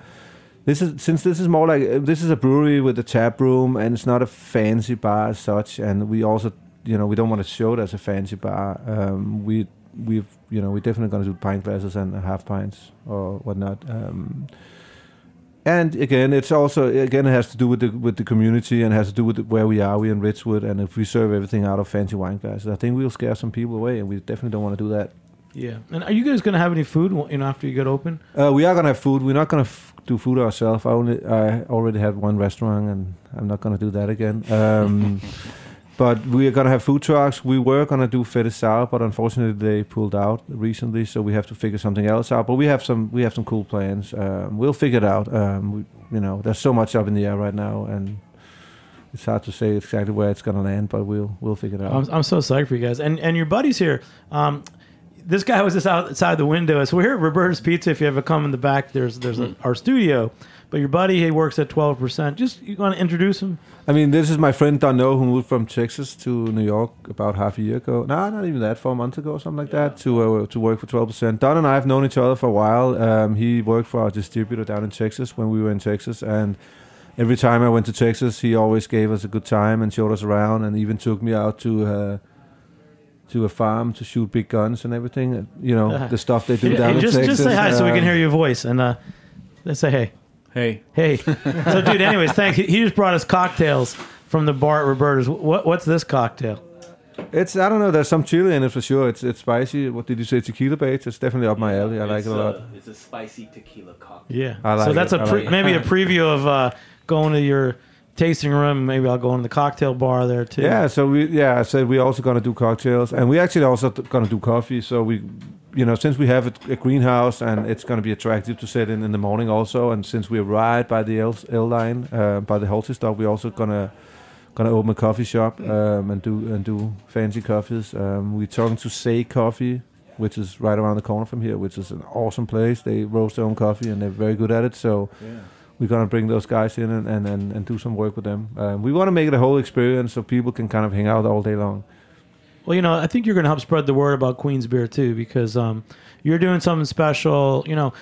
this is since this is more like uh, this is a brewery with a tap room and it's not a fancy bar as such and we also you know we don't want to show it as a fancy bar. Um, we we've you know we're definitely going to do pint glasses and half pints or whatnot. Um, and again, it's also again it has to do with the with the community and has to do with the, where we are. We're in Ridgewood, and if we serve everything out of fancy wine glasses, I think we'll scare some people away, and we definitely don't want to do that. Yeah. And are you guys going to have any food you know after you get open? Uh, we are gonna have food. We're not gonna f- do food ourselves. I only I already had one restaurant, and I'm not gonna do that again. Um, [LAUGHS] but we are gonna have food trucks. We were gonna do Fette Sau, but unfortunately they pulled out recently, so we have to figure something else out. But we have some we have some cool plans. Um, we'll figure it out. Um, we, you know, there's so much up in the air right now, and it's hard to say exactly where it's gonna land. But we'll we'll figure it out. I'm, I'm so psyched for you guys. And and your buddies here. Um, this guy was just outside the window. So we're here at Roberta's Pizza. If you ever come in the back, there's there's a, our studio. But your buddy, he works at 12%. Just, you want to introduce him? I mean, this is my friend Dano who moved from Texas to New York about half a year ago. No, not even that, four months ago, or something like that, to uh, to work for twelve percent. Don and I have known each other for a while. Um, he worked for our distributor down in Texas when we were in Texas, and every time I went to Texas, he always gave us a good time and showed us around, and even took me out to. Uh, to a farm to shoot big guns and everything, uh, you know [LAUGHS] the stuff they do Hey, down in just, Texas. just say hi so we can Um, hear your voice. And uh, let's say hey. Hey, Hey. so, dude, anyways, thanks. He- He just brought us cocktails from the bar at Roberta's. What, what's this cocktail? It's I don't know. There's some chili in it for sure. It's it's spicy. What did you say? Tequila based. It's definitely up my alley. I like it a lot. it's a spicy tequila cocktail. Yeah. I like so that's it. a I pre- like it. maybe a preview of uh, going to your tasting room. Maybe I'll go into the cocktail bar there too. Yeah, so we yeah, I said we're also gonna do cocktails, and we actually also t- gonna do coffee. So we, you know, since we have a, a greenhouse and it's gonna be attractive to sit in in the morning also, and since we're right by the L, L line, uh, by the Halsey stop, we're also gonna gonna open a coffee shop um, and do and do fancy coffees. Um, we're talking to Sey Coffee, which is right around the corner from here, which is an awesome place. They roast their own coffee and they're very good at it. So we're gonna bring those guys in and, and, and, and do some work with them. Um, we want to make it a whole experience so people can kind of hang out all day long. Well, you know, I think you're going to help spread the word about Queen's beer too, because um, you're doing something special. You know,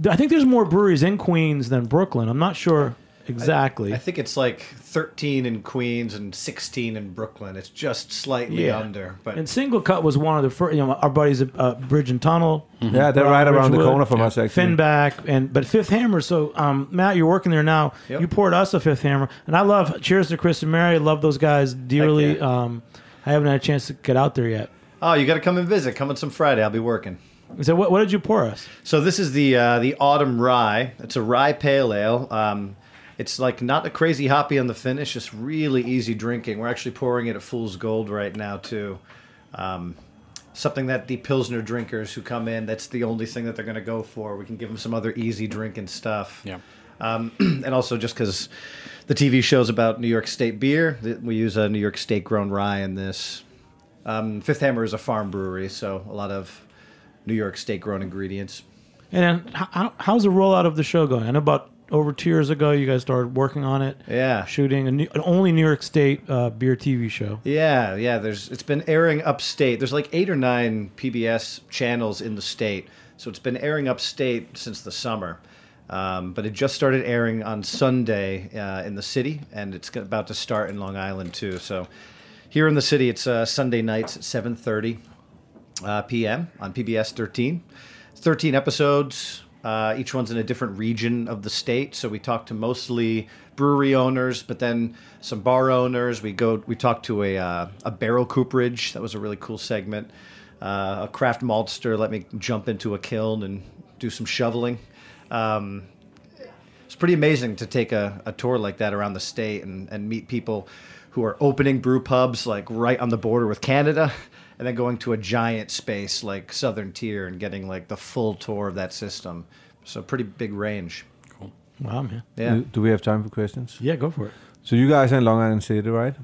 th- I think there's more breweries in Queens than Brooklyn. I'm not sure exactly. I think it's like 13 in Queens and 16 in Brooklyn. It's just slightly Yeah. under, but and Single Cut was one of the first. You know, our buddies at uh, Bridge and Tunnel. Yeah, they're right around the Ridgewood, corner from us. Actually, Finback and but Fifth Hammer. So um, Matt, you're working there now. Yep. You poured us a Fifth Hammer, and I love. Cheers to Chris and Mary. I love those guys dearly. yeah. Um, I haven't had a chance to get out there yet. oh, you got to come and visit. Come on some Friday. I'll be working. So what, what did you pour us? So this is the uh, the autumn rye. It's a rye pale ale. Um, it's like not a crazy hoppy on the finish, just really easy drinking. We're actually pouring it at Fool's Gold right now too. Um, something that the pilsner drinkers who come in, that's the only thing that they're going to go for. We can give them some other easy drinking stuff. yeah. Um, [CLEARS THROAT] and also just because the TV show's about New York State beer, we use a New York State grown rye in this. Um, Fifth Hammer is a farm brewery, so a lot of New York State grown ingredients. And how, how's the rollout of the show going? I know about over two years ago you guys started working on it, Yeah. shooting a new, an only New York State uh, beer TV show. Yeah, yeah. There's it's been airing upstate. There's like eight or nine PBS channels in the state, so it's been airing upstate since the summer. Um, but it just started airing on Sunday uh, in the city, and it's about to start in Long Island too. So here in the city, it's uh, Sunday nights at 7:30 uh, p.m. on PBS 13. 13 episodes. Uh, each one's in a different region of the state. So we talk to mostly brewery owners, but then some bar owners. We go. We talk to a uh, a barrel cooperage. That was a really cool segment. Uh, a craft maltster let me jump into a kiln and do some shoveling. Um, it's pretty amazing to take a, a tour like that around the state and, and meet people who are opening brew pubs like right on the border with Canada [LAUGHS] and then going to a giant space like Southern Tier and getting like the full tour of that system. So pretty big range. Cool. Wow, man. Yeah. Do, do we have time for questions? Yeah, go for it. So you guys are in Long Island City, right?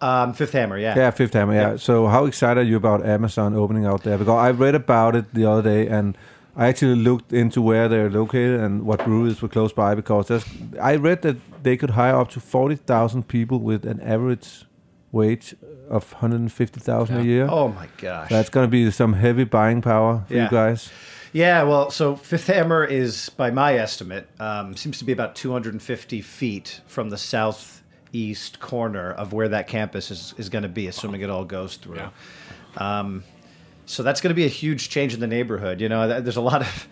Um, Fifth Hammer, yeah. Yeah, Fifth Hammer. Yeah. So how excited are you about Amazon opening out there? Because I read about it the other day, and I actually looked into where they're located and what breweries were close by. Because there's, I read that they could hire up to forty thousand people with an average wage of one hundred fifty thousand a year. Oh my gosh. That's going to be some heavy buying power for Yeah. you guys. Yeah, well, so Fifth Hammer is, by my estimate, um, seems to be about 250 feet from the southeast corner of where that campus is, is going to be, assuming it all goes through. Yeah. Um, so that's going to be a huge change in the neighborhood. You know, there's a lot of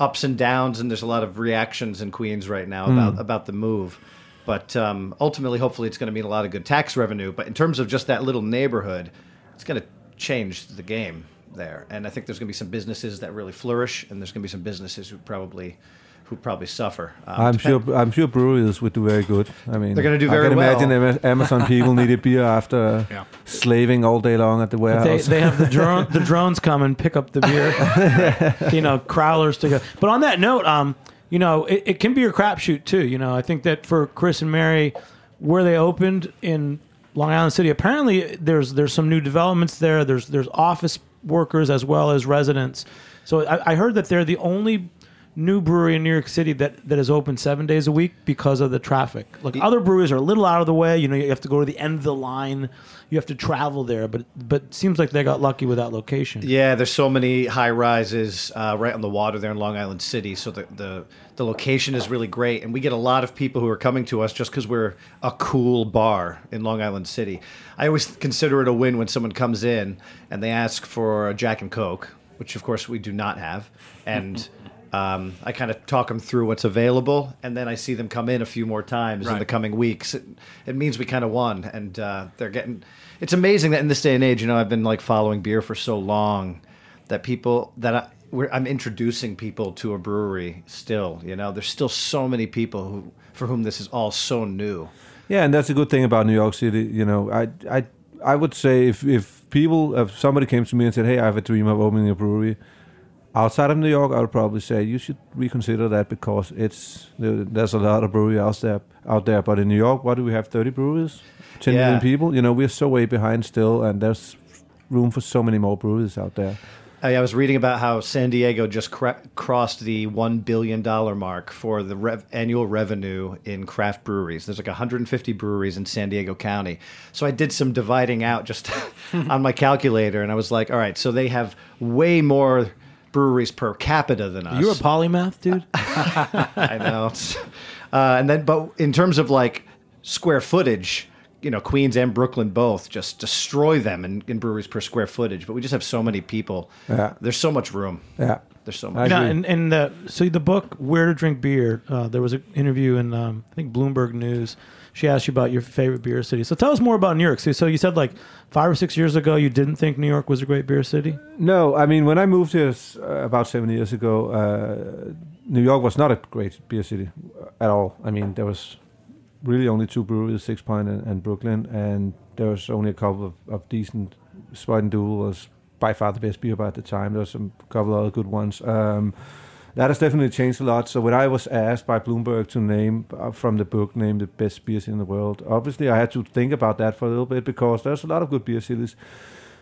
ups and downs, and there's a lot of reactions in Queens right now about about the move. But um, ultimately, hopefully, it's going to mean a lot of good tax revenue. But in terms of just that little neighborhood, it's going to change the game there. And I think there's going to be some businesses that really flourish, and there's going to be some businesses who probably who probably suffer. Um, I'm depend- sure. I'm sure breweries would do very good. I mean, They're gonna do very I very can well. imagine Amazon people need a [LAUGHS] beer after Yeah. slaving all day long at the They, warehouse. they have the [LAUGHS] drone the drones come and pick up the beer, [LAUGHS] you know, crowlers to go. But on that note, um, you know, it, it can be a crapshoot too. You know, I think that for Chris and Mary, where they opened in Long Island City, apparently there's there's some new developments there. There's there's office workers as well as residents. So I, I heard that they're the only new brewery in New York City that, that is open seven days a week because of the traffic. Like other breweries are a little out of the way. You know, you have to go to the end of the line. You have to travel there. But but it seems like they got lucky with that location. Yeah, there's so many high rises uh, right on the water there in Long Island City. So the, the the location is really great, and we get a lot of people who are coming to us just because we're a cool bar in Long Island City. I always consider it a win when someone comes in and they ask for a Jack and Coke, which of course we do not have, and. [LAUGHS] Um, I kind of talk them through what's available, and then I see them come in a few more times in the coming weeks. It, it means we kind of won, and uh, they're getting. It's amazing that in this day and age, you know, I've been like following beer for so long that people that I, we're, I'm introducing people to a brewery. Still, you know, there's still so many people who for whom this is all so new. Yeah, and that's a good thing about New York City. You know, I I I would say if if people if somebody came to me and said, "Hey, I have a dream of opening a brewery," outside of New York, I would probably say you should reconsider that because it's there's a lot of brewery out there out there. But in New York, what do we have? Thirty breweries, ten million Yeah. people. You know, we're so way behind still, and there's room for so many more breweries out there. Uh, I, I was reading about how San Diego just cra- crossed the one billion dollar mark for the rev- annual revenue in craft breweries. There's like 150 breweries in San Diego County. So I did some dividing out just [LAUGHS] on my calculator, and I was like, all right, so they have way more breweries per capita than us. You're a polymath, dude? [LAUGHS] I know. Uh, and then, but in terms of like square footage, you know, Queens and Brooklyn both just destroy them in, in breweries per square footage. But we just have so many people. Yeah. There's so much room. Yeah. There's so much. No, agree. and and uh, so the book "Where to Drink Beer." Uh, there was an interview in um, I think Bloomberg News. She asked you about your favorite beer city. So tell us more about New York. City. so you said like five or six years ago you didn't think New York was a great beer city. No, I mean when I moved here uh, about seven years ago, uh, New York was not a great beer city uh, at all. I mean there was really only two breweries, Six Point and, and Brooklyn, and there was only a couple of, of decent. Spuyten Duyvil was by far the best beer bar at the time. There was some couple of other good ones. Um, that has definitely changed a lot. So when I was asked by Bloomberg to name uh, from the book name the best beers in the world, obviously I had to think about that for a little bit because there's a lot of good beer cities.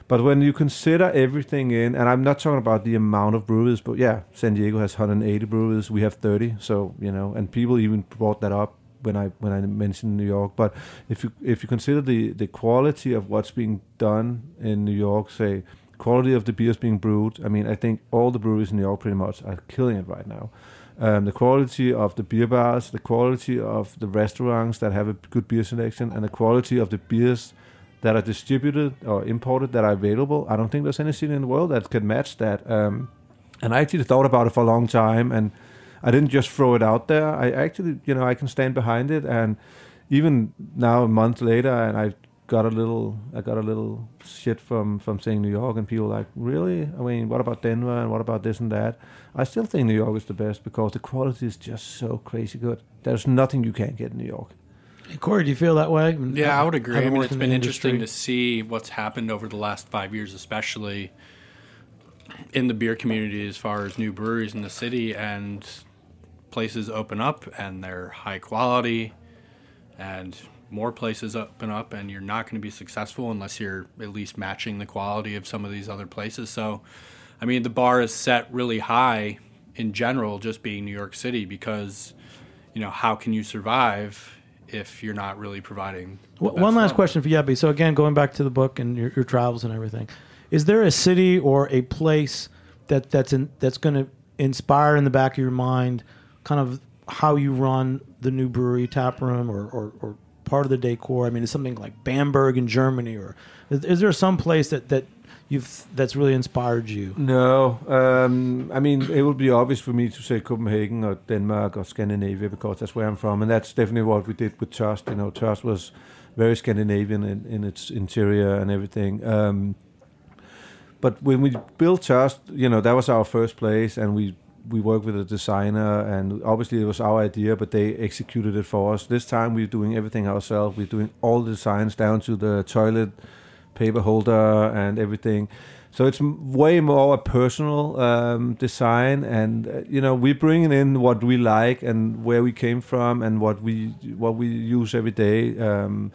But when you consider everything in, and I'm not talking about the amount of breweries, but yeah, San Diego has 180 breweries. We have 30, so you know, and people even brought that up when I when I mentioned New York. But if you if you consider the the quality of what's being done in New York, say quality of the beers being brewed, I mean, I think all the breweries in New York pretty much are killing it right now. Um, the quality of the beer bars, the quality of the restaurants that have a good beer selection, and the quality of the beers that are distributed or imported that are available. I don't think there's any city in the world that can match that. Um, and I actually thought about it for a long time, and I didn't just throw it out there. I actually, you know, I can stand behind it. And even now, a month later, and I got a little, I got a little shit from from saying New York, and people like, really? I mean, what about Denver and what about this and that? I still think New York is the best because the quality is just so crazy good. There's nothing you can't get in New York. Hey, Corey, do you feel that way? Yeah, I would agree. I Having mean, worked it's in been the interesting to see what's happened over the last five years, especially in the beer community as far as new breweries in the city and places open up and they're high quality and more places open up and you're not going to be successful unless you're at least matching the quality of some of these other places. So, I mean, the bar is set really high in general, just being New York City, because, you know, how can you survive if you're not really providing? One last level? question for Jeppe. So again, going back to the book and your, your travels and everything, is there a city or a place that that's in, that's going to inspire in the back of your mind, kind of how you run the new brewery tap room or, or, or part of the decor? I mean, is something like Bamberg in Germany, or is, is there some place that that you've that's really inspired you? No, um, I mean it would be obvious for me to say Copenhagen or Denmark or Scandinavia because that's where I'm from, and that's definitely what we did with Torst. You know, Torst was very Scandinavian in, in its interior and everything. Um, but when we built Torst, you know, that was our first place, and we we work with a designer, and obviously it was our idea, but they executed it for us. This time we're doing everything ourselves. We're doing all the designs down to the toilet paper holder and everything. So it's way more a personal um, design, and uh, you know we're bringing in what we like and where we came from and what we what we use every day. Um,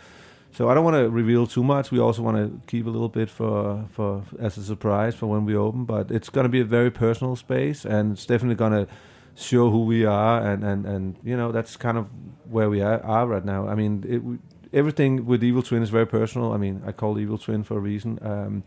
so I don't want to reveal too much. We also want to keep a little bit for for as a surprise for when we open. But it's going to be a very personal space, and it's definitely going to show who we are, and and and you know that's kind of where we are, are right now. I mean, it, everything with Evil Twin is very personal. I mean, I call Evil Twin for a reason. Um,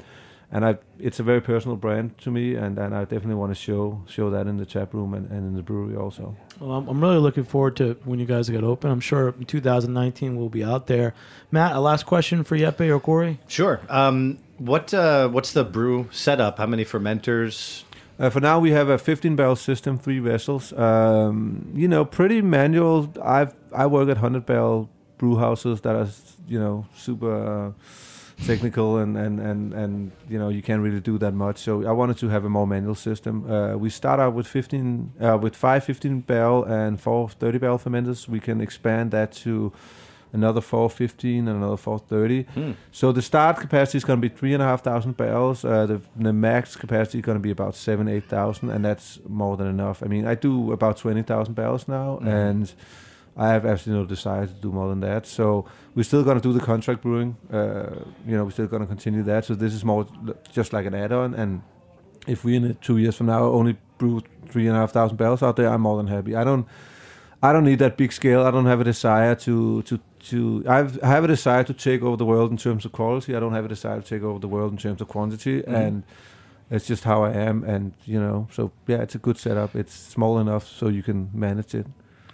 and I, it's a very personal brand to me, and, and I definitely want to show show that in the tap room and, and in the brewery also. Well, I'm, I'm really looking forward to when you guys get open. I'm sure in 2019 we'll be out there. Matt, a last question for Jeppe or Corey? Sure. Um, what uh, what's the brew setup? How many fermenters? Uh, for now, we have a 15 barrel system, three vessels. Um, you know, pretty manual. I've I work at 100 barrel brew houses that are you know super. Uh, technical and, and, and, and you know you can't really do that much. So i wanted to have a more manual system. Uh, we start out with 15 uh, with five 15 barrel and four 30 barrel fermenters. We can expand that to another 415 and another 430 Hmm. so the start capacity is going to be three and a half thousand barrels. Uh, the, the max capacity is going to be about seven eight thousand and that's more than enough. I mean i do about 20000 barrels now Mhm. and I have absolutely no desire to do more than that. So we're still going to do the contract brewing. Uh, you know, we're still going to continue that. So this is more just like an add-on. And if we in two years from now only brew three and a half thousand barrels out there, I'm more than happy. I don't, I don't need that big scale. I don't have a desire to to to. I've, I have a desire to take over the world in terms of quality. I don't have a desire to take over the world in terms of quantity. Mhm. And it's just how I am. And you know, so yeah, it's a good setup. It's small enough so you can manage it.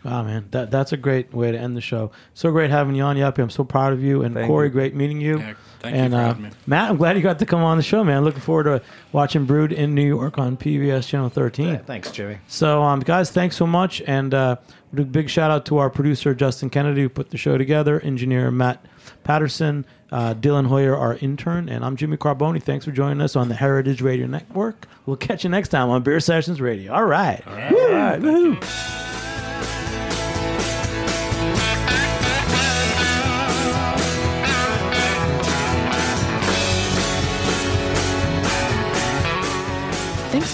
Wow, man, that that's a great way to end the show. So great having you on, Jeppe. I'm so proud of you, and Thank Corey, you. great meeting you. Yeah, thank you and for uh, having me. Matt, I'm glad you got to come on the show, man. Looking forward to watching Brewed in New York on PBS Channel 13. Yeah, thanks, Jimmy. So, um, guys, thanks so much, and uh, a big shout out to our producer Justin Kennedy who put the show together, engineer Matt Patterson, uh, Dylan Hoyer, our intern, and I'm Jimmy Carbone. Thanks for joining us on the Heritage Radio Network. We'll catch you next time on Beer Sessions Radio. All right. All right, woohoo. Thanks